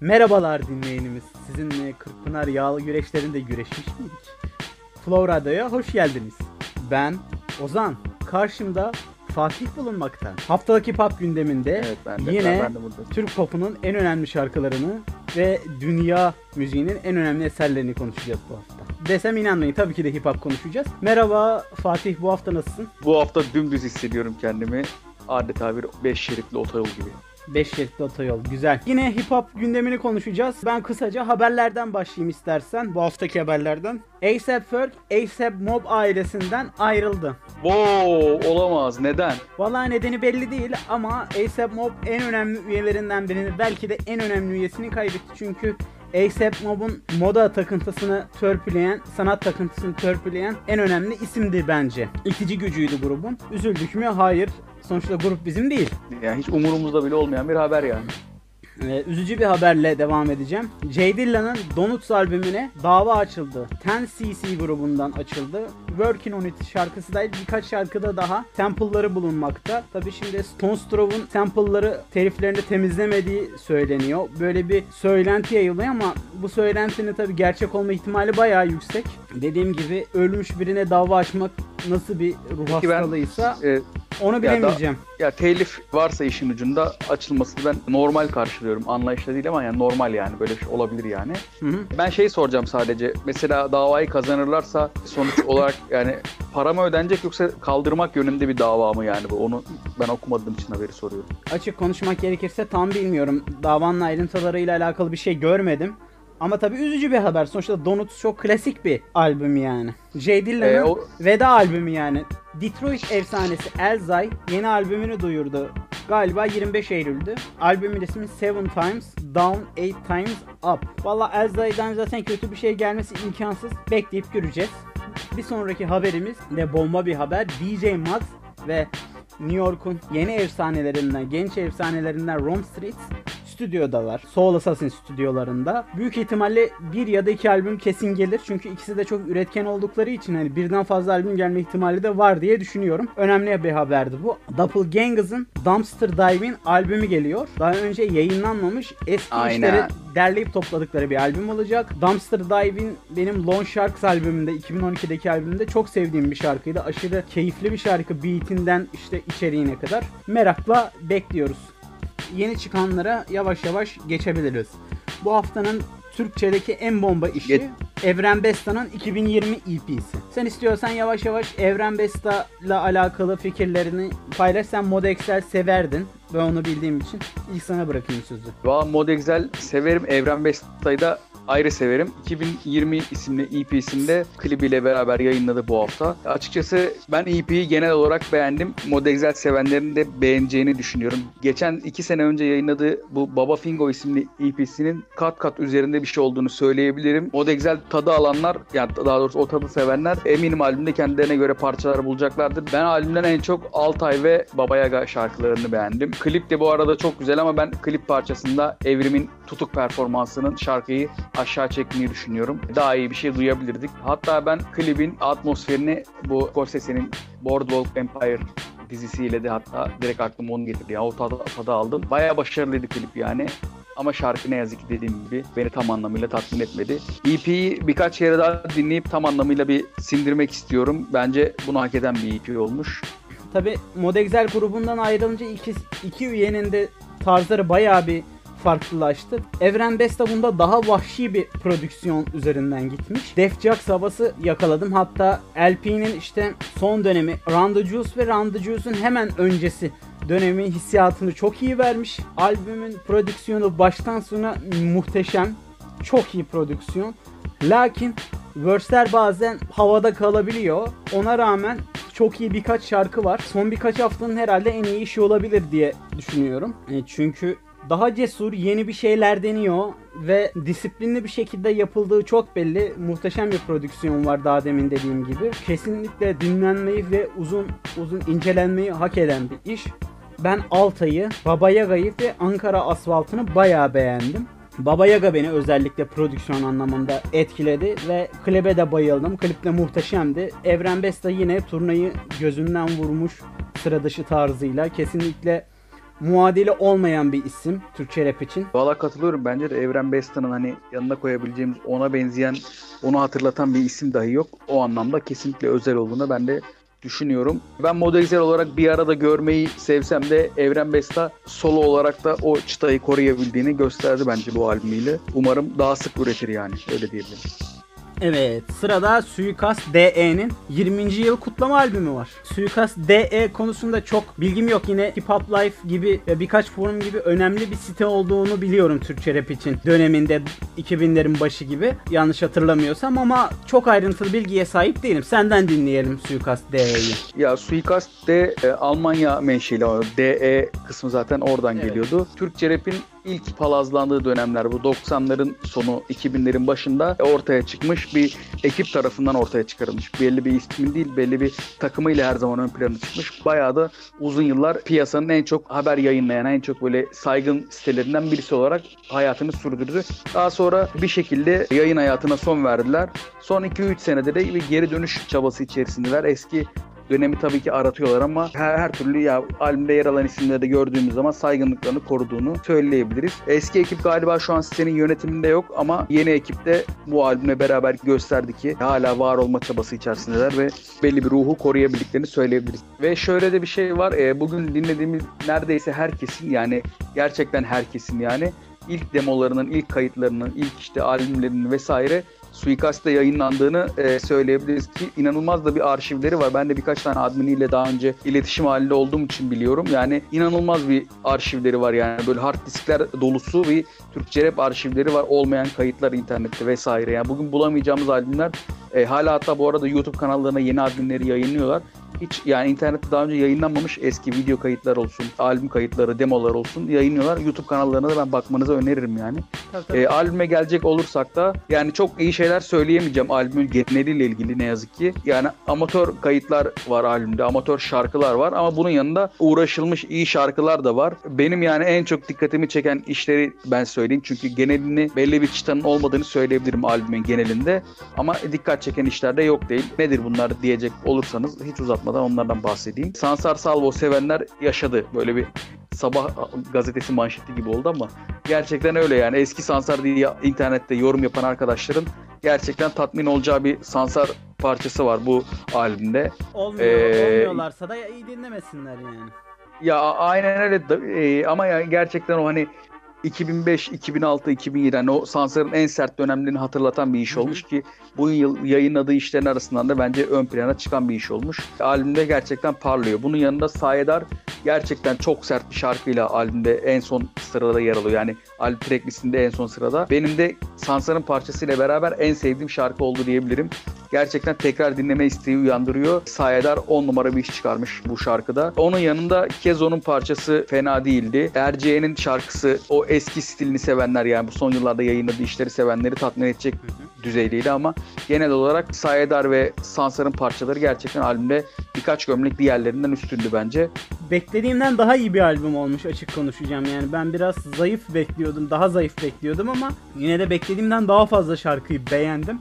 Merhabalar dinleyenimiz. Sizinle Kırkpınar yağlı güreşlerinde güreşmiş miydik? Flow Radyo'ya hoş geldiniz. Ben Ozan. Karşımda Fatih bulunmakta. Haftalık hip hop gündeminde Evet ben de, yine ben de buradayım. Türk popunun en önemli şarkılarını ve dünya müziğinin en önemli eserlerini konuşacağız bu hafta. Desem inanmayın tabii ki de hip hop konuşacağız. Merhaba Fatih bu hafta nasılsın? Bu hafta dümdüz hissediyorum kendimi. Adeta bir 5 şeritli otoyol gibi. 5 şeritli otoyol. Güzel. Yine hip hop gündemini konuşacağız. Ben kısaca haberlerden başlayayım istersen. Bu haftaki haberlerden. A$AP Ferg, A$AP Mob ailesinden ayrıldı. Wow olamaz neden? Vallahi nedeni belli değil ama A$AP Mob en önemli üyelerinden birini belki de en önemli üyesini kaybetti. Çünkü A$AP Mob'un moda takıntısını törpüleyen, sanat takıntısını törpüleyen en önemli isimdi bence. İtici gücüydü grubun. Üzüldük mü? Hayır. Sonuçta grup bizim değil. Yani hiç umurumuzda bile olmayan bir haber yani. Ee, üzücü bir haberle devam edeceğim. J Dilla'nın Donuts albümüne dava açıldı. 10cc grubundan açıldı. Working on It şarkısı dahil birkaç şarkıda daha sample'ları bulunmakta. Tabi şimdi Stone Strouve'un sample'ları teliflerini temizlemediği söyleniyor. Böyle bir söylenti yayılıyor ama bu söylentinin tabi gerçek olma ihtimali bayağı yüksek. Dediğim gibi ölmüş birine dava açmak nasıl bir ruh Peki ben hastalığıysa e, onu da- bilemeyeceğim. ya telif varsa işin ucunda açılmasını ben normal karşılıyorum. Anlayışla değil ama yani normal yani böyle bir şey olabilir yani. Hı hı. Ben şey soracağım sadece. Mesela davayı kazanırlarsa sonuç olarak yani para mı ödenecek yoksa kaldırmak yönünde bir dava mı yani bu? Onu ben okumadığım için haberi soruyorum. Açık konuşmak gerekirse tam bilmiyorum. Davanın ayrıntılarıyla alakalı bir şey görmedim. Ama tabii üzücü bir haber. Sonuçta Donuts çok klasik bir albüm yani. J Dillon'ın Ee, o- veda albümü yani. Detroit efsanesi Elzay yeni albümünü duyurdu. Galiba 25 Eylül'dü. Albümün ismi Seven Times Down, Eight Times Up. Valla Elzay'dan zaten kötü bir şey gelmesi imkansız. Bekleyip göreceğiz. Bir sonraki haberimiz de bomba bir haber. DJ Max ve New York'un yeni efsanelerinden, genç efsanelerinden Rome Street stüdyodalar. Soul Assassin stüdyolarında. Büyük ihtimalle bir ya da iki albüm kesin gelir. Çünkü ikisi de çok üretken oldukları için hani birden fazla albüm gelme ihtimali de var diye düşünüyorum. Önemli bir haberdi bu. Doppelgangers'ın Dumpster Dive'in albümü geliyor. Daha önce yayınlanmamış eski Aynen. işleri derleyip topladıkları bir albüm olacak. Dumpster Dive'in benim Lone Sharks albümünde 2012'deki albümünde çok sevdiğim bir şarkıydı. Aşırı keyifli bir şarkı beatinden işte içeriğine kadar. Merakla bekliyoruz. Yeni çıkanlara yavaş yavaş geçebiliriz. Bu haftanın Türkçedeki en bomba işi Geç. Evren Besta'nın 2020 EP'si. Sen istiyorsan yavaş yavaş Evren Besta ile alakalı fikirlerini paylaş. Sen Mod Excel severdin. Ben onu bildiğim için ilk sana bırakayım sözü. Valla Mod Excel severim. Evren Besta'yı da ayrı severim. 2020 isimli EP'sinde klibiyle beraber yayınladı bu hafta. Açıkçası ben EP'yi genel olarak beğendim. Mod Excel sevenlerin de beğeneceğini düşünüyorum. Geçen iki sene önce yayınladığı bu Baba Fingo isimli EP'sinin kat kat üzerinde bir şey olduğunu söyleyebilirim. Mod tadı alanlar, yani daha doğrusu o tadı sevenler eminim albümde kendilerine göre parçalar bulacaklardır. Ben albümden en çok Altay ve Baba Yaga şarkılarını beğendim. Klip de bu arada çok güzel ama ben klip parçasında Evrim'in tutuk performansının şarkıyı aşağı çekmeyi düşünüyorum. Daha iyi bir şey duyabilirdik. Hatta ben klibin atmosferini bu Scorsese'nin Boardwalk Empire dizisiyle de hatta direkt aklıma onu getirdi. Ya o tadı, tadı aldım. Bayağı başarılıydı klip yani. Ama şarkı ne yazık ki dediğim gibi beni tam anlamıyla tatmin etmedi. EP'yi birkaç kere daha dinleyip tam anlamıyla bir sindirmek istiyorum. Bence bunu hak eden bir EP olmuş. Tabi Mod Excel grubundan ayrılınca iki, iki üyenin de tarzları bayağı bir farklılaştı. Evren Besta bunda daha vahşi bir prodüksiyon üzerinden gitmiş. Def Jux havası yakaladım. Hatta LP'nin işte son dönemi Run the Juice ve Run the Juice'un hemen öncesi dönemi hissiyatını çok iyi vermiş. Albümün prodüksiyonu baştan sona muhteşem. Çok iyi prodüksiyon. Lakin verse'ler bazen havada kalabiliyor. Ona rağmen çok iyi birkaç şarkı var. Son birkaç haftanın herhalde en iyi işi olabilir diye düşünüyorum. E, çünkü daha cesur, yeni bir şeyler deniyor ve disiplinli bir şekilde yapıldığı çok belli. Muhteşem bir prodüksiyon var daha demin dediğim gibi. Kesinlikle dinlenmeyi ve uzun uzun incelenmeyi hak eden bir iş. Ben Altay'ı, Baba Yaga'yı ve Ankara Asfaltı'nı bayağı beğendim. Baba Yaga beni özellikle prodüksiyon anlamında etkiledi ve klibe de bayıldım. Klip de muhteşemdi. Evren Besta yine turnayı gözünden vurmuş sıra dışı tarzıyla. Kesinlikle muadili olmayan bir isim Türkçe rap için. Valla katılıyorum. Bence de Evren Besta'nın hani yanına koyabileceğimiz ona benzeyen, onu hatırlatan bir isim dahi yok. O anlamda kesinlikle özel olduğunu ben de düşünüyorum. Ben modelizer olarak bir arada görmeyi sevsem de Evren Besta solo olarak da o çıtayı koruyabildiğini gösterdi bence bu albümüyle. Umarım daha sık üretir yani. Öyle diyebilirim. Evet sırada Suikast DE'nin 20. yıl kutlama albümü var. Suikast DE konusunda çok bilgim yok. Yine Hip Hop Life gibi ve birkaç forum gibi önemli bir site olduğunu biliyorum Türkçe rap için. Döneminde 2000'lerin başı gibi yanlış hatırlamıyorsam ama çok ayrıntılı bilgiye sahip değilim. Senden dinleyelim Suikast DE'yi. Ya Suikast de e, Almanya menşeli DE kısmı zaten oradan Evet. geliyordu. Türkçe rap'in ilk palazlandığı dönemler bu 90'ların sonu 2000'lerin başında ortaya çıkmış bir ekip tarafından ortaya çıkarılmış. Belli bir ismin değil belli bir takımıyla her zaman ön plana çıkmış. Bayağı da uzun yıllar piyasanın en çok haber yayınlayan en çok böyle saygın sitelerinden birisi olarak hayatını sürdürdü. Daha sonra bir şekilde yayın hayatına son verdiler. Son 2-3 senede de bir geri dönüş çabası içerisindeler. Eski dönemi tabii ki aratıyorlar ama her, her türlü ya albümde yer alan isimleri de gördüğümüz zaman saygınlıklarını koruduğunu söyleyebiliriz. Eski ekip galiba şu an sitenin yönetiminde yok ama yeni ekip de bu albümle beraber gösterdi ki hala var olma çabası içerisindeler ve belli bir ruhu koruyabildiklerini söyleyebiliriz. Ve şöyle de bir şey var. e, bugün dinlediğimiz neredeyse herkesin yani gerçekten herkesin yani ilk demolarının, ilk kayıtlarının, ilk işte albümlerinin vesaire Suikast'ta yayınlandığını e, söyleyebiliriz ki inanılmaz da bir arşivleri var. Ben de birkaç tane adminiyle daha önce iletişim halinde olduğum için biliyorum. Yani inanılmaz bir arşivleri var yani böyle hard diskler dolusu bir Türkçe rap arşivleri var. Olmayan kayıtlar internette vesaire. Yani bugün bulamayacağımız albümler e, hala hatta bu arada YouTube kanallarına yeni albümleri yayınlıyorlar. Hiç yani internette daha önce yayınlanmamış eski video kayıtlar olsun, albüm kayıtları, demolar olsun yayınlıyorlar. YouTube kanallarına da ben bakmanızı öneririm yani. E, albüme gelecek olursak da yani çok iyi şeyler söyleyemeyeceğim albümün geneliyle ilgili ne yazık ki. Yani amatör kayıtlar var albümde, amatör şarkılar var ama bunun yanında uğraşılmış iyi şarkılar da var. Benim yani en çok dikkatimi çeken işleri ben söyleyeyim. Çünkü genelini belli bir çıtanın olmadığını söyleyebilirim albümün genelinde. Ama dikkat çeken işler de yok değil. Nedir bunlar diyecek olursanız hiç uzatmadan onlardan bahsedeyim. Sansar Salvo sevenler yaşadı. Böyle bir sabah gazetesi manşeti gibi oldu ama gerçekten öyle yani eski Sansar diye internette yorum yapan arkadaşların gerçekten tatmin olacağı bir Sansar parçası var bu albümde. Olmuyor, Ee, olmuyorlarsa da iyi dinlemesinler yani. Ya aynen öyle da- e, ama ya gerçekten o hani 2005, 2006, 2007 hani o Sansar'ın en sert dönemlerini hatırlatan bir iş olmuş ki bu yıl yayınladığı işlerin arasından da bence ön plana çıkan bir iş olmuş. Albümde gerçekten parlıyor. Bunun yanında Sayedar gerçekten çok sert bir şarkıyla albümde en son sırada yer alıyor. Yani albüm track en son sırada. Benim de Sansar'ın parçasıyla beraber en sevdiğim şarkı oldu diyebilirim. Gerçekten tekrar dinleme isteği uyandırıyor. Sayedar 10 numara bir iş çıkarmış bu şarkıda. Onun yanında Kezo'nun parçası fena değildi. Erceğen'in şarkısı o eski stilini sevenler yani bu son yıllarda yayınladığı işleri sevenleri tatmin edecek düzeydeydi ama genel olarak Sayedar ve Sansar'ın parçaları gerçekten albümde birkaç gömlek diğerlerinden üstündü bence. Beklediğimden daha iyi bir albüm olmuş açık konuşacağım yani ben biraz zayıf bekliyordum daha zayıf bekliyordum ama yine de beklediğimden daha fazla şarkıyı beğendim.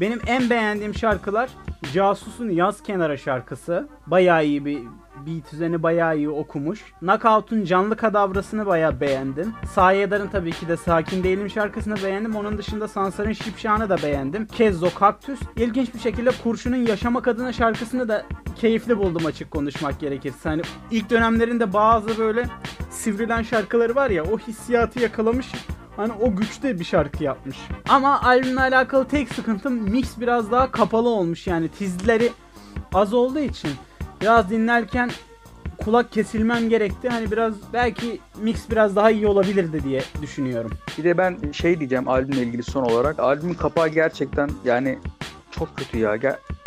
Benim en beğendiğim şarkılar Casus'un Yaz Kenara şarkısı. Bayağı iyi bir beat üzerine bayağı iyi okumuş. Knockout'un Canlı Kadavrasını bayağı beğendim. Sayedar'ın tabii ki de Sakin Değilim şarkısını beğendim. Onun dışında Sansar'ın Şipşağı'nı da beğendim. Kezzo Kaktüs. İlginç bir şekilde Kurşun'un Yaşamak Adına şarkısını da keyifli buldum açık konuşmak gerekirse. Hani ilk dönemlerinde bazı böyle sivrilen şarkıları var ya o hissiyatı yakalamış. Hani o güçte bir şarkı yapmış. Ama albümle alakalı tek sıkıntım mix biraz daha kapalı olmuş yani tizleri az olduğu için biraz dinlerken kulak kesilmem gerekti. Hani biraz belki mix biraz daha iyi olabilirdi diye düşünüyorum. Bir de ben şey diyeceğim albümle ilgili son olarak. Albümün kapağı gerçekten yani çok kötü ya.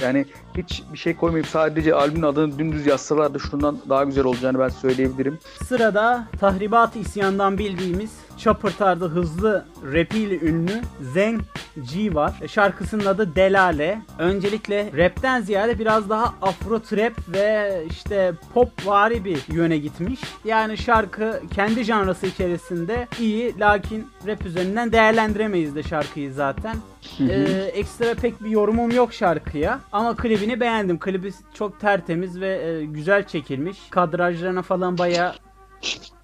Yani hiç bir şey koymayıp sadece albümün adını dümdüz yazsalardı şundan daha güzel olacağını ben söyleyebilirim. Sırada tahribat isyandan bildiğimiz Chopper tarzı hızlı rapiyle ünlü Zen G var. E, Şarkısının adı Delale. Öncelikle rapten ziyade biraz daha afro trap ve işte pop vari bir yöne gitmiş. Yani şarkı kendi janrası içerisinde iyi lakin rap üzerinden değerlendiremeyiz de şarkıyı zaten. Ee, ekstra pek bir yorumum yok şarkıya ama klibini beğendim. Klibi çok tertemiz ve e, güzel çekilmiş. Kadrajlarına falan baya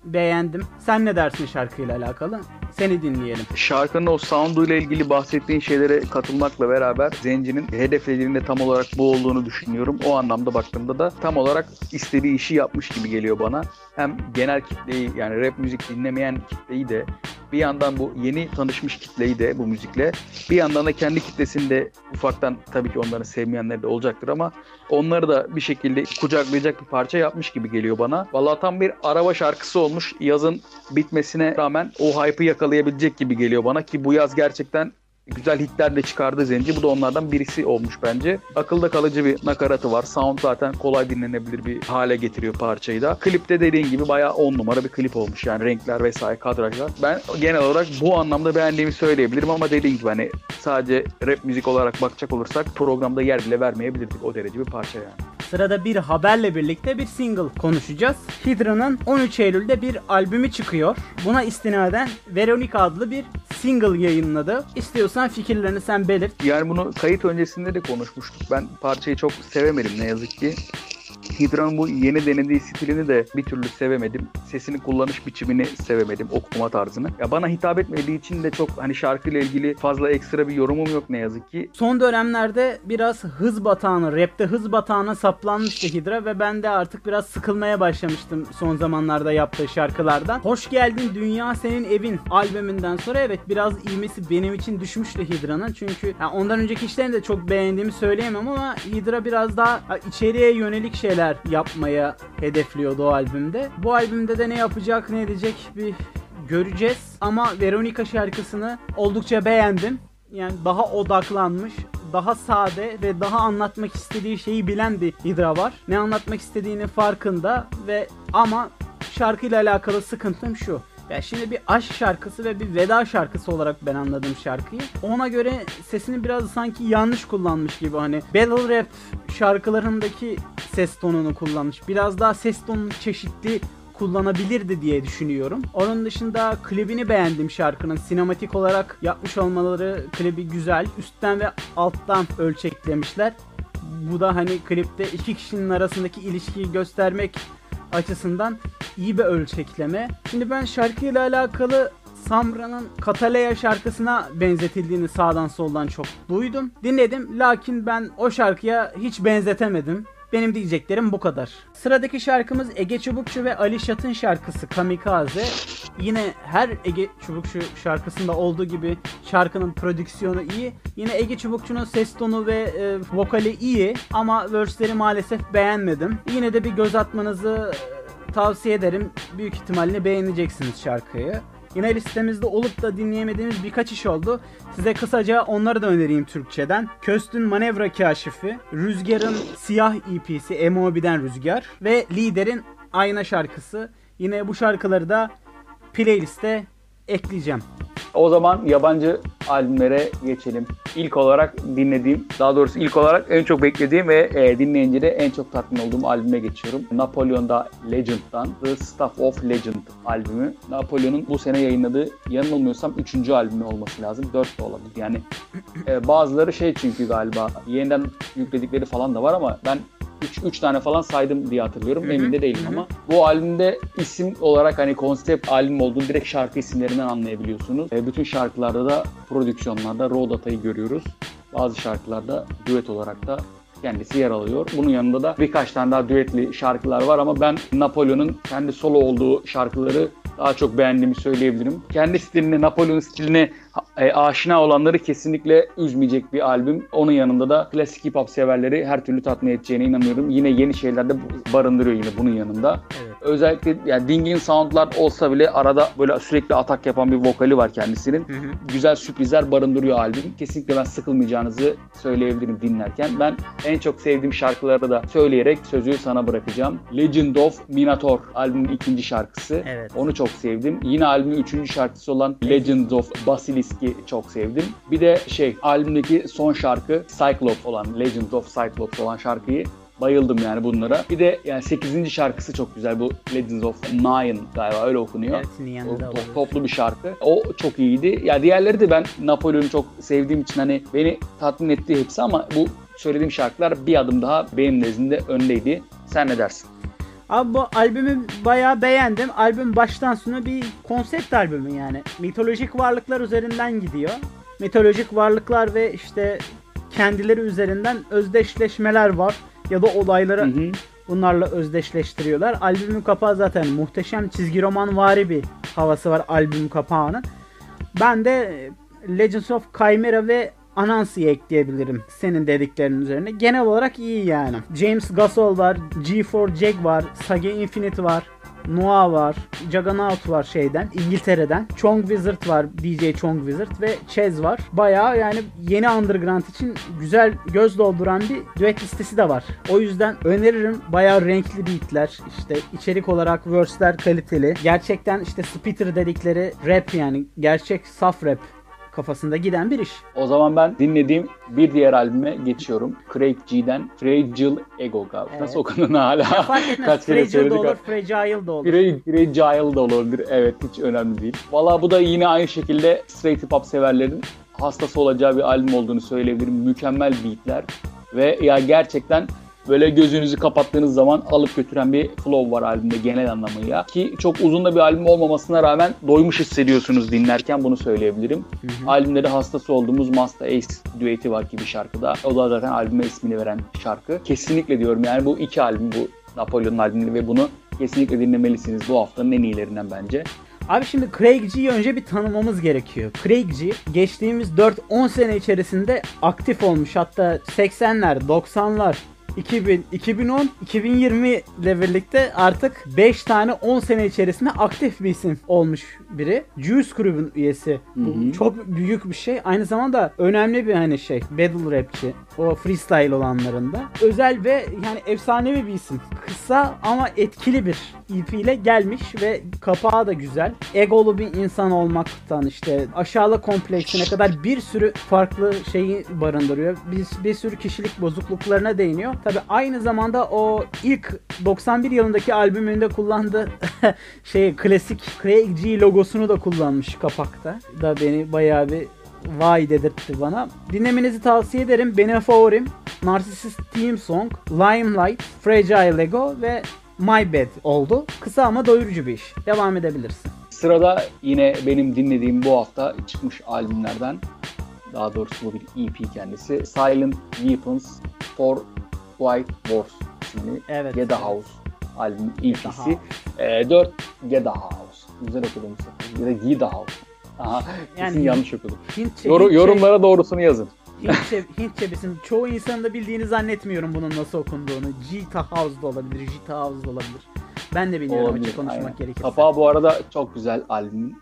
beğendim. Sen ne dersin şarkıyla alakalı? Seni dinleyelim. Şarkının o soundu ile ilgili bahsettiğin şeylere katılmakla beraber Zenci'nin hedeflediğinde tam olarak bu olduğunu düşünüyorum. O anlamda baktığımda da tam olarak istediği işi yapmış gibi geliyor bana. Hem genel kitleyi yani rap müzik dinlemeyen kitleyi de bir yandan bu yeni tanışmış kitleyi de bu müzikle bir yandan da kendi kitlesinde ufaktan tabii ki onları sevmeyenler de olacaktır ama onları da bir şekilde kucaklayacak bir parça yapmış gibi geliyor bana. Vallahi tam bir araba şarkısı olmuş. Yazın bitmesine rağmen o hype'ı yakalayabilecek gibi geliyor bana ki bu yaz gerçekten güzel hitler de çıkardı Zenci. Bu da onlardan birisi olmuş bence. Akılda kalıcı bir nakaratı var. Sound zaten kolay dinlenebilir bir hale getiriyor parçayı da. Klipte dediğin gibi bayağı 10 numara bir klip olmuş. Yani renkler vesaire kadrajlar. Ben genel olarak bu anlamda beğendiğimi söyleyebilirim ama dediğim gibi hani sadece rap müzik olarak bakacak olursak programda yer bile vermeyebilirdik. O derece bir parça yani. Sırada bir haberle birlikte bir single konuşacağız. Hydra'nın 13 Eylül'de bir albümü çıkıyor. Buna istinaden Veronica adlı bir single yayınladı. İstiyorsan fikirlerini sen belirt. Yani bunu kayıt öncesinde de konuşmuştuk. Ben parçayı çok sevemedim ne yazık ki. Hydra'nın bu yeni denediği stilini de bir türlü sevemedim. Sesini kullanış biçimini sevemedim, okuma tarzını. Ya bana hitap etmediği için de çok hani şarkıyla ilgili fazla ekstra bir yorumum yok ne yazık ki. Son dönemlerde biraz hız batağına, rapte hız batağına saplanmıştı Hydra ve ben de artık biraz sıkılmaya başlamıştım son zamanlarda yaptığı şarkılardan. Hoş geldin Dünya Senin Evin albümünden sonra evet biraz ivmesi benim için düşmüştü Hydra'nın. Çünkü yani ondan önceki işlerini de çok beğendiğimi söyleyemem ama Hydra biraz daha içeriye yönelik şeyler yapmaya hedefliyordu o albümde. Bu albümde de ne yapacak ne edecek bir göreceğiz. Ama Veronica şarkısını oldukça beğendim. Yani daha odaklanmış, daha sade ve daha anlatmak istediği şeyi bilen bir Hydra var. Ne anlatmak istediğini farkında ve ama şarkıyla alakalı sıkıntım şu. Ya şimdi bir aşk şarkısı ve bir veda şarkısı olarak ben anladım şarkıyı. Ona göre sesini biraz sanki yanlış kullanmış gibi hani battle rap şarkılarındaki ses tonunu kullanmış. Biraz daha ses tonunu çeşitli kullanabilirdi diye düşünüyorum. Onun dışında klibini beğendim şarkının. Sinematik olarak yapmış olmaları klibi güzel. Üstten ve alttan ölçeklemişler. Bu da hani klipte iki kişinin arasındaki ilişkiyi göstermek açısından iyi bir ölçekleme. Şimdi ben şarkıyla alakalı Samra'nın Kataleya şarkısına benzetildiğini sağdan soldan çok duydum. Dinledim lakin ben o şarkıya hiç benzetemedim. Benim diyeceklerim bu kadar. Sıradaki şarkımız Ege Çubukçu ve Ali Şat'ın şarkısı Kamikaze. Yine her Ege Çubukçu şarkısında olduğu gibi şarkının prodüksiyonu iyi. Yine Ege Çubukçu'nun ses tonu ve e, vokali iyi ama verse'leri maalesef beğenmedim. Yine de bir göz atmanızı tavsiye ederim. Büyük ihtimalle beğeneceksiniz şarkıyı. Yine listemizde olup da dinleyemediğimiz birkaç iş oldu. Size kısaca onları da önereyim Türkçeden. Köst'ün Manevra Kaşifi, Rüzgar'ın Siyah EP'si, Emobi'den Rüzgar ve Lider'in Ayna şarkısı. Yine bu şarkıları da playliste ekleyeceğim. O zaman yabancı albümlere geçelim. İlk olarak dinlediğim, daha doğrusu ilk olarak en çok beklediğim ve e, dinleyince de en çok tatmin olduğum albüme geçiyorum. Napoleon'da Legend'dan The Stuff of Legend albümü. Napoleon'un bu sene yayınladığı yanılmıyorsam 3. albümü olması lazım. 4 de olabilir. Yani e, bazıları şey çünkü galiba yeniden yükledikleri falan da var ama ben 3 3 tane falan saydım diye hatırlıyorum. Hı hı, Emin de değilim hı hı. ama bu albümde isim olarak hani konsept albüm olduğunu direkt şarkı isimlerinden anlayabiliyorsunuz. E, bütün şarkılarda da prodüksiyonlarda raw datayı görüyoruz. Bazı şarkılarda düet olarak da kendisi yer alıyor. Bunun yanında da birkaç tane daha düetli şarkılar var ama ben Napoleon'un kendi solo olduğu şarkıları daha çok beğendiğimi söyleyebilirim. Kendi stiline, Napolyon stiline e, aşina olanları kesinlikle üzmeyecek bir albüm. Onun yanında da klasik hip hop severleri her türlü tatmin edeceğine inanıyorum. Yine yeni şeyler de barındırıyor yine bunun yanında. Özellikle yani dingin soundlar olsa bile arada böyle sürekli atak yapan bir vokali var kendisinin. Hı hı. Güzel sürprizler barındırıyor albüm. Kesinlikle ben sıkılmayacağınızı söyleyebilirim dinlerken. Ben en çok sevdiğim şarkıları da söyleyerek sözü sana bırakacağım. Legend of Minotaur albümün ikinci şarkısı. Evet. Onu çok sevdim. Yine albümün üçüncü şarkısı olan Legends of Basilisk'i çok sevdim. Bir de şey albümdeki son şarkı Cyclops olan Legends of Cyclops olan şarkıyı bayıldım yani bunlara. Bir de yani 8. şarkısı çok güzel bu Legends of Nine galiba öyle okunuyor. Hepsinin O to- toplu bir şarkı. O çok iyiydi. Ya diğerleri de ben Napolyon'u çok sevdiğim için hani beni tatmin etti hepsi ama bu söylediğim şarkılar bir adım daha benim nezdimde öndeydi. Sen ne dersin? Abi bu albümü bayağı beğendim. Albüm baştan sona bir konsept albümü yani. Mitolojik varlıklar üzerinden gidiyor. Mitolojik varlıklar ve işte kendileri üzerinden özdeşleşmeler var. Ya da olayları Hı hı. bunlarla özdeşleştiriyorlar. Albümün kapağı zaten muhteşem çizgi roman vari bir havası var albüm kapağının. Ben de Legends of Chimera ve Anansi'yi ekleyebilirim senin dediklerinin üzerine. Genel olarak iyi yani. James Gasol var, G4 Jag var, Sage Infinite var. Noah var, Juggernaut var şeyden, İngiltere'den. Chong Wizard var, DJ Chong Wizard ve Chez var. Bayağı yani yeni underground için güzel göz dolduran bir düet listesi de var. O yüzden öneririm. Bayağı renkli beatler, işte içerik olarak verse'ler kaliteli. Gerçekten işte spitter dedikleri rap yani gerçek saf rap kafasında giden bir iş. O zaman ben dinlediğim bir diğer albüme geçiyorum. Craig G'den Fragile Ego galiba. Evet. Nasıl okunduğunu hala Fark etmez. kaç kere Fragile de olur, fragile de olur. Fragile, da olabilir. Evet hiç önemli değil. Valla bu da yine aynı şekilde straight hip hop severlerin hastası olacağı bir albüm olduğunu söyleyebilirim. Mükemmel beatler ve ya gerçekten böyle gözünüzü kapattığınız zaman alıp götüren bir flow var albümde genel anlamıyla. Ki çok uzun da bir albüm olmamasına rağmen doymuş hissediyorsunuz dinlerken bunu söyleyebilirim. Albümde de hastası olduğumuz Master Ace düeti var ki bir şarkıda. O da zaten albüme ismini veren şarkı. Kesinlikle diyorum yani bu iki albüm bu Napolyon'un albümleri ve bunu kesinlikle dinlemelisiniz. Bu haftanın en iyilerinden bence. Abi şimdi Craig G'yi önce bir tanımamız gerekiyor. Craig G geçtiğimiz 4-10 sene içerisinde aktif olmuş. Hatta 80'ler, 90'lar, 2000, 2010, 2020 ile birlikte artık 5 tane 10 sene içerisinde aktif bir isim olmuş biri. Juice Group'un üyesi. Hı. çok büyük bir şey. Aynı zamanda önemli bir hani şey. Battle rapçi. O freestyle olanlarında. Özel ve yani efsanevi bir isim. Kısa ama etkili bir EP ile gelmiş ve kapağı da güzel. Egolu bir insan olmaktan işte aşağılık kompleksine kadar bir sürü farklı şeyi barındırıyor. Bir, bir sürü kişilik bozukluklarına değiniyor. Tabi aynı zamanda o ilk 91 yılındaki albümünde kullandığı şey klasik Craig G logosunu da kullanmış kapakta. Da beni bayağı bir vay dedirtti bana. Dinlemenizi tavsiye ederim. Benim favorim Narcissist Theme Song, Limelight, Fragile Lego ve My Bad oldu. Kısa ama doyurucu bir iş. Devam edebilirsin. Sırada yine benim dinlediğim bu hafta çıkmış albümlerden daha doğrusu bu bir EP kendisi. Silent Weapons for White Wars isimli Evet. The House albüm. House. E, 4 Get the House. Güzel okudum. Ya da the House. Aha, Yani- kesin yanlış okudum. Hintçe, Yoru- Hintçe, yorumlara doğrusunu yazın. Hintçe, Hintçe bizim çoğu insanın da bildiğini zannetmiyorum bunun nasıl okunduğunu. Gita House da olabilir, Jita House da olabilir. Ben de bilmiyorum Olabilir, açık konuşmak aynen. gerekirse. Kapağı bu arada çok güzel albüm.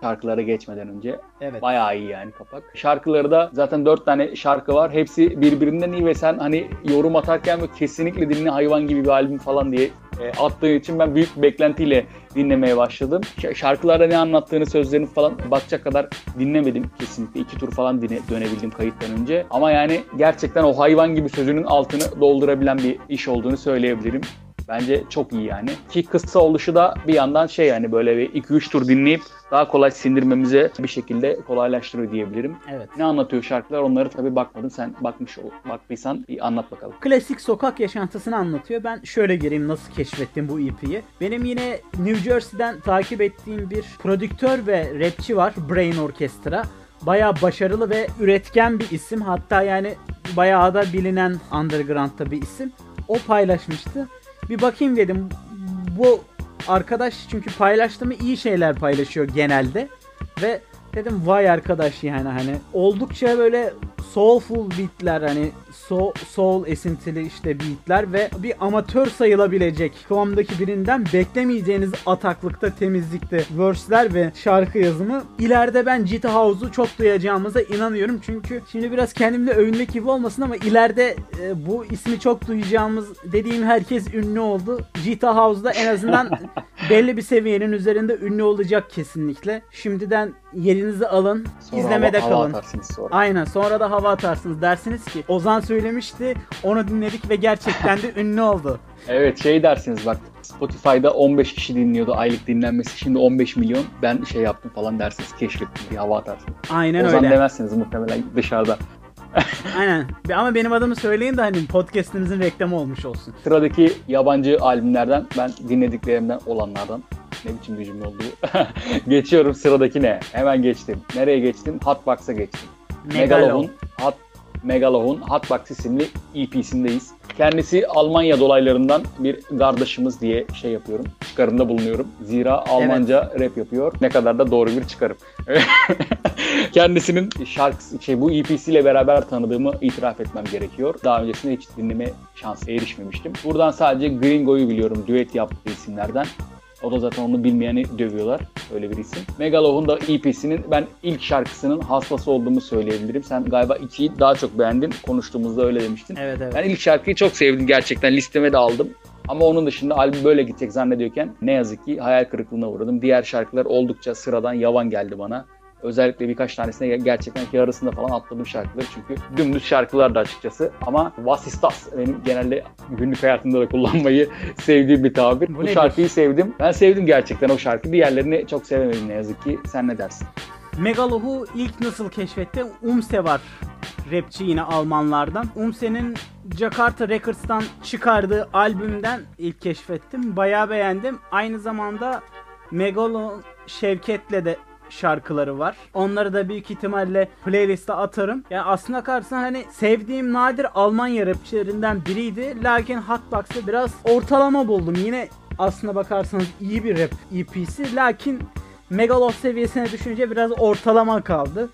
Şarkılara geçmeden önce Evet. Bayağı iyi yani kapak. Şarkıları da zaten dört tane şarkı var. Hepsi birbirinden iyi ve sen hani yorum atarken böyle kesinlikle dinle hayvan gibi bir albüm falan diye e, attığı için ben büyük bir beklentiyle dinlemeye başladım. Şarkılarda ne anlattığını, sözlerini falan bakacak kadar dinlemedim kesinlikle. İki tur falan dine, dönebildim kayıttan önce. Ama yani gerçekten o hayvan gibi sözünün altını doldurabilen bir iş olduğunu söyleyebilirim. Bence çok iyi yani. Ki kısa oluşu da bir yandan şey yani böyle bir 2-3 tur dinleyip daha kolay sindirmemize bir şekilde kolaylaştırıyor diyebilirim. Evet. Ne anlatıyor şarkılar onları tabii bakmadım. Sen bakmış ol, baktıysan bir anlat bakalım. Klasik sokak yaşantısını anlatıyor. Ben şöyle gireyim nasıl keşfettim bu EP'yi. Benim yine New Jersey'den takip ettiğim bir prodüktör ve rapçi var. Brain Orchestra. Bayağı başarılı ve üretken bir isim. Hatta yani bayağı da bilinen underground'da bir isim. O paylaşmıştı. Bir bakayım dedim. Bu arkadaş çünkü paylaştığımı iyi şeyler paylaşıyor genelde. Ve dedim vay arkadaş yani hani oldukça böyle soulful beatler hani soul, soul esintili işte beatler ve bir amatör sayılabilecek kıvamdaki birinden beklemeyeceğiniz ataklıkta, temizlikte verse'ler ve şarkı yazımı. İleride ben Jita House'u çok duyacağımıza inanıyorum. Çünkü şimdi biraz kendimle övünmek gibi olmasın ama ileride e, bu ismi çok duyacağımız dediğim herkes ünlü oldu. Jita House'da en azından belli bir seviyenin üzerinde ünlü olacak kesinlikle. Şimdiden yerinizi alın, Sonra izlemede hava, hava kalın. sonra. Aynen sonra da hava atarsınız dersiniz ki Ozan söylemişti onu dinledik ve gerçekten de ünlü oldu. Evet şey dersiniz bak Spotify'da 15 kişi dinliyordu aylık dinlenmesi şimdi 15 milyon ben şey yaptım falan dersiniz keşfettim bir hava atarsınız. Aynen Ozan öyle. demezsiniz muhtemelen dışarıda. Aynen. Ama benim adımı söyleyin de hani podcast'imizin reklamı olmuş olsun. Sıradaki yabancı albümlerden ben dinlediklerimden olanlardan ne biçim bir cümle oldu? Geçiyorum sıradaki ne? Hemen geçtim. Nereye geçtim? Hotbox'a geçtim. Megalov'un Hot Megalov'un Hotbox isimli EP'sindeyiz. Kendisi Almanya dolaylarından bir kardeşimiz diye şey yapıyorum. Çıkarımda bulunuyorum. Zira Almanca evet. rap yapıyor. Ne kadar da doğru bir çıkarım. Kendisinin şarkısı şey bu EP'siyle beraber tanıdığımı itiraf etmem gerekiyor. Daha öncesinde hiç dinleme şansı erişmemiştim. Buradan sadece Gringo'yu biliyorum düet yaptığı isimlerden. O da zaten onu bilmeyeni dövüyorlar. Öyle bir isim. Megalov'un da EP'sinin ben ilk şarkısının hastası olduğumu söyleyebilirim. Sen galiba 2'yi daha çok beğendin. Konuştuğumuzda öyle demiştin. Evet evet. Ben ilk şarkıyı çok sevdim gerçekten. Listeme de aldım. Ama onun dışında albüm böyle gidecek zannediyorken ne yazık ki hayal kırıklığına uğradım. Diğer şarkılar oldukça sıradan yavan geldi bana. Özellikle birkaç tanesine gerçekten ki arasında falan atladığım şarkılar çünkü dümdüz şarkılar da açıkçası. Ama Vasistas benim genelde günlük hayatımda da kullanmayı sevdiğim bir tabir. Bu, Bu şarkıyı sevdim. Ben sevdim gerçekten o şarkı. Diğerlerini çok sevemedim ne yazık ki. Sen ne dersin? Megaloh'u ilk nasıl keşfetti? Umse var rapçi yine Almanlardan. Umse'nin Jakarta Records'tan çıkardığı albümden ilk keşfettim. Bayağı beğendim. Aynı zamanda Megalo Şevket'le de şarkıları var. Onları da büyük ihtimalle playlist'e atarım. Yani aslında karşısına hani sevdiğim nadir Almanya rapçilerinden biriydi. Lakin Hotbox'ı biraz ortalama buldum. Yine aslına bakarsanız iyi bir rap EP'si. Lakin Megaloth seviyesine düşünce biraz ortalama kaldı.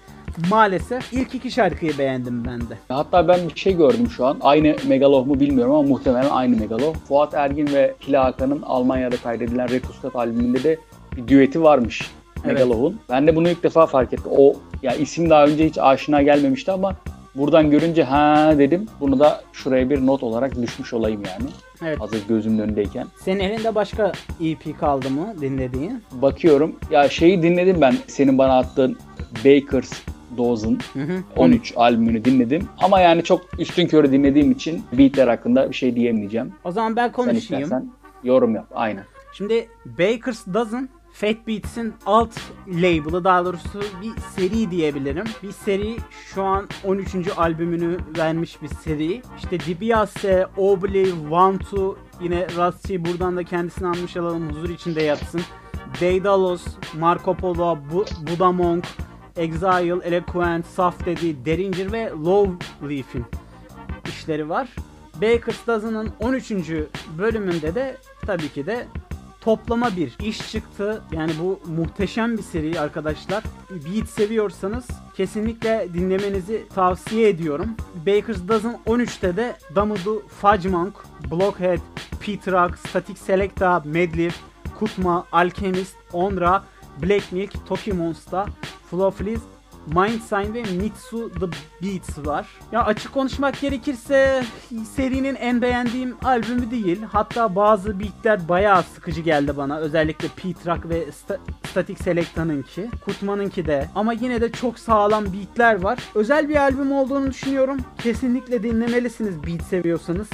Maalesef ilk iki şarkıyı beğendim ben de. Hatta ben bir şey gördüm şu an. Aynı Megaloh mu bilmiyorum ama muhtemelen aynı Megaloh. Fuat Ergin ve Kila Hakan'ın Almanya'da kaydedilen Rekustat albümünde de bir düeti varmış. Megalov'un. Evet. Ben de bunu ilk defa fark ettim. O ya isim daha önce hiç aşina gelmemişti ama buradan görünce ha dedim. Bunu da şuraya bir not olarak düşmüş olayım yani. Evet. Hazır gözümün önündeyken. Senin elinde başka EP kaldı mı dinlediğin? Bakıyorum. Ya şeyi dinledim ben. Senin bana attığın Baker's Dozen 13 albümünü dinledim. Ama yani çok üstün körü dinlediğim için beatler hakkında bir şey diyemeyeceğim. O zaman ben konuşayım. Sen istersen yorum yap. Aynen. Şimdi Baker's Dozen Fat Beats'in alt label'ı daha doğrusu bir seri diyebilirim. Bir seri şu an 13. albümünü vermiş bir seri. İşte DiBiase, Obli, One Two yine Rusty buradan da kendisini almış alalım huzur içinde yatsın. Daedalus, Marco Polo, Bu Buddha Monk, Exile, Eloquent, Saf Dedi, Deringer ve Low Leaf'in işleri var. Baker's Dozen'ın 13. bölümünde de tabii ki de toplama bir iş çıktı. Yani bu muhteşem bir seri arkadaşlar. Beat seviyorsanız kesinlikle dinlemenizi tavsiye ediyorum. Baker's Dozen 13'te de Damudu, Fudge Monk, Blockhead, P-Truck, Static Selecta, Medley, Kutma, Alchemist, Onra, Black Milk, Toki Monster, Flowflies Mindsign ve Mitsu The Beats var. Ya açık konuşmak gerekirse serinin en beğendiğim albümü değil. Hatta bazı beatler bayağı sıkıcı geldi bana. Özellikle P-Track ve St- Static Selecta'nınki. Kutman'ınki de. Ama yine de çok sağlam beatler var. Özel bir albüm olduğunu düşünüyorum. Kesinlikle dinlemelisiniz beat seviyorsanız.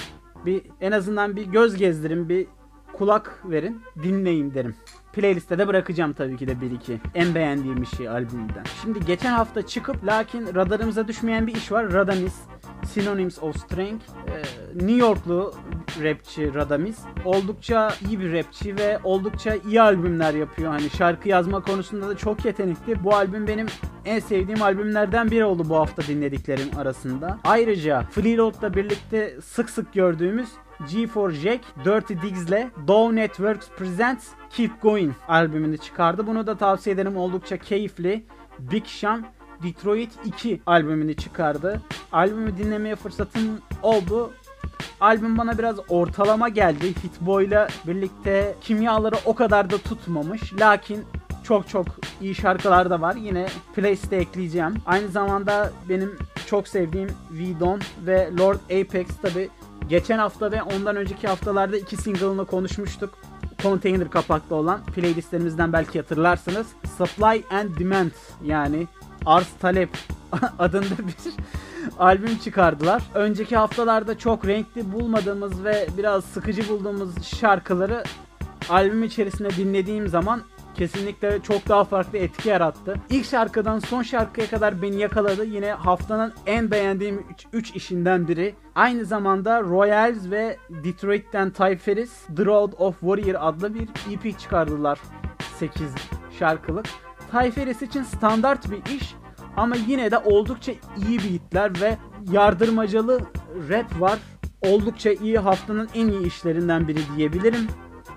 Bir en azından bir göz gezdirin, bir kulak verin, dinleyin derim. Playlist'te de bırakacağım tabii ki de 1-2. En beğendiğim işi albümden. Şimdi geçen hafta çıkıp lakin radarımıza düşmeyen bir iş var. Radamis. Synonyms of Strength. Ee, New Yorklu rapçi Radamis. Oldukça iyi bir rapçi ve oldukça iyi albümler yapıyor. Hani şarkı yazma konusunda da çok yetenekli. Bu albüm benim en sevdiğim albümlerden biri oldu bu hafta dinlediklerim arasında. Ayrıca Freeload'la birlikte sık sık gördüğümüz G4 Jack, Dirty Diggs'le Dow Networks Presents Keep Going albümünü çıkardı. Bunu da tavsiye ederim oldukça keyifli. Big Sean Detroit 2 albümünü çıkardı. Albümü dinlemeye fırsatım oldu. Albüm bana biraz ortalama geldi. Hitboy'la birlikte kimyaları o kadar da tutmamış. Lakin çok çok iyi şarkılar da var. Yine playlist'e ekleyeceğim. Aynı zamanda benim çok sevdiğim V Don ve Lord Apex tabi geçen hafta ve ondan önceki haftalarda iki single'ını konuşmuştuk. Container kapaklı olan playlistlerimizden belki hatırlarsınız. Supply and Demand yani arz talep adında bir albüm çıkardılar. Önceki haftalarda çok renkli bulmadığımız ve biraz sıkıcı bulduğumuz şarkıları albüm içerisinde dinlediğim zaman kesinlikle çok daha farklı etki yarattı. İlk şarkıdan son şarkıya kadar beni yakaladı. Yine haftanın en beğendiğim 3 işinden biri. Aynı zamanda Royals ve Detroit'ten Ty Ferris The Road of Warrior adlı bir EP çıkardılar. 8 şarkılık. Ty Ferris için standart bir iş ama yine de oldukça iyi beatler ve yardırmacalı rap var. Oldukça iyi haftanın en iyi işlerinden biri diyebilirim.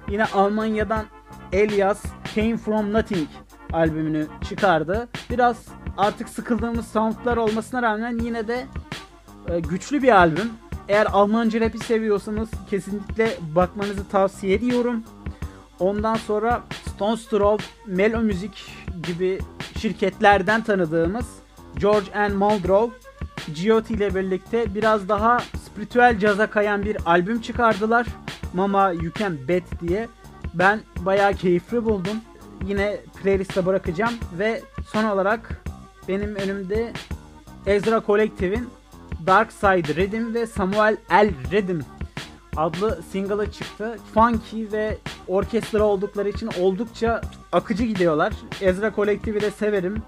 Yine Almanya'dan Elias Came From Nothing albümünü çıkardı. Biraz artık sıkıldığımız soundlar olmasına rağmen yine de e, güçlü bir albüm. Eğer Almanca rap'i seviyorsanız kesinlikle bakmanızı tavsiye ediyorum. Ondan sonra Stones Throw, Melo Music gibi şirketlerden tanıdığımız George and Muldrow, G.O.T ile birlikte biraz daha spiritüel caza kayan bir albüm çıkardılar. Mama You Can Bet diye. Ben bayağı keyifli buldum. Yine playlist'e bırakacağım ve son olarak benim önümde Ezra Collective'in Dark Side Rhythm ve Samuel L. Rhythm adlı single'ı çıktı. Funky ve orkestra oldukları için oldukça akıcı gidiyorlar. Ezra Collective'i de severim.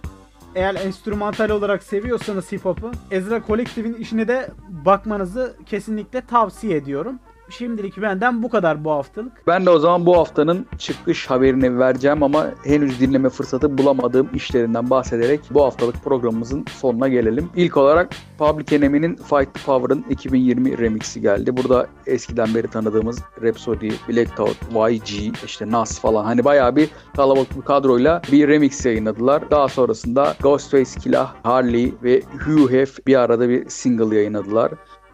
Eğer enstrümantal olarak seviyorsanız hip hop'u Ezra Collective'in işine de bakmanızı kesinlikle tavsiye ediyorum. Şimdilik benden bu kadar bu haftalık. Ben de o zaman bu haftanın çıkış haberini vereceğim ama henüz dinleme fırsatı bulamadığım işlerinden bahsederek bu haftalık programımızın sonuna gelelim. İlk olarak Public Enemy'nin Fight the Power'ın 2020 remixi geldi. Burada eskiden beri tanıdığımız Rhapsody, Black Thought, YG, işte Nas falan hani bayağı bir kalabalık bir kadroyla bir remix yayınladılar. Daha sonrasında Ghostface Killah, Harley ve Hugh Hef bir arada bir single yayınladılar.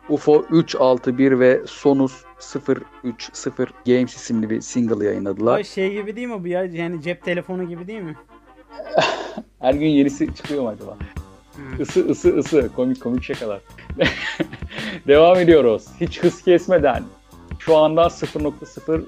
UFO 361 ve Sonus 030 Games isimli bir single yayınladılar. Ay şey gibi değil mi bu ya? Yani cep telefonu gibi değil mi? Her gün yenisi çıkıyor mu acaba? Isı ısı ısı komik komik şakalar. Devam ediyoruz. Hiç hız kesmeden. Şu anda 0.0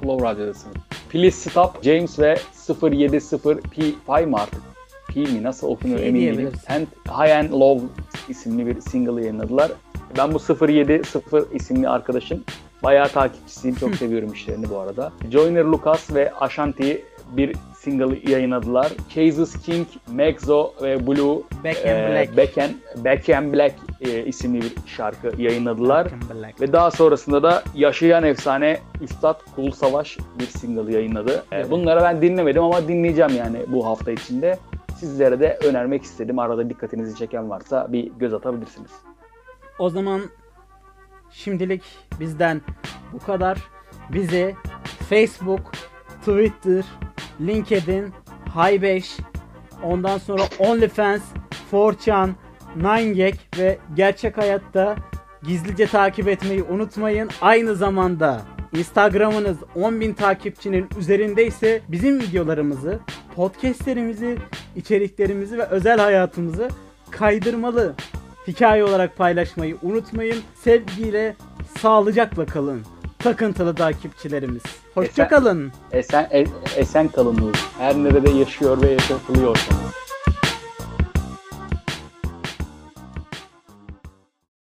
Flow Radyo'dasınız. Please Stop James ve 070 P5 mi artık? P mi nasıl okunuyor P emin değilim. And High and Low isimli bir single yayınladılar. Ben bu 070 isimli arkadaşın bayağı takipçisiyim. Çok seviyorum işlerini bu arada. Joyner Lucas ve Ashanti bir single yayınladılar. Cases King, Megzo ve Blue Back and e, Black. Back and, Back and Black e, isimli bir şarkı yayınladılar. Ve daha sonrasında da yaşayan efsane Üstad Kul Savaş bir single yayınladı. E, Evet. Bunları ben dinlemedim ama dinleyeceğim yani bu hafta içinde. Sizlere de önermek istedim. Arada dikkatinizi çeken varsa bir göz atabilirsiniz. O zaman şimdilik bizden bu kadar. Bizi Facebook, Twitter, LinkedIn, Hi5, ondan sonra OnlyFans, 4chan, 9gag ve gerçek hayatta gizlice takip etmeyi unutmayın. Aynı zamanda Instagram'ınız 10.000 takipçinin üzerindeyse bizim videolarımızı, podcastlerimizi, içeriklerimizi ve özel hayatımızı kaydırmalı hikaye olarak paylaşmayı unutmayın. Sevgiyle, sağlıcakla kalın. Takıntılı takipçilerimiz. Hoşça Esen- kalın. Esen, e- esen kalınız. Her nerede yaşıyor ve yaşatılıyorsanız.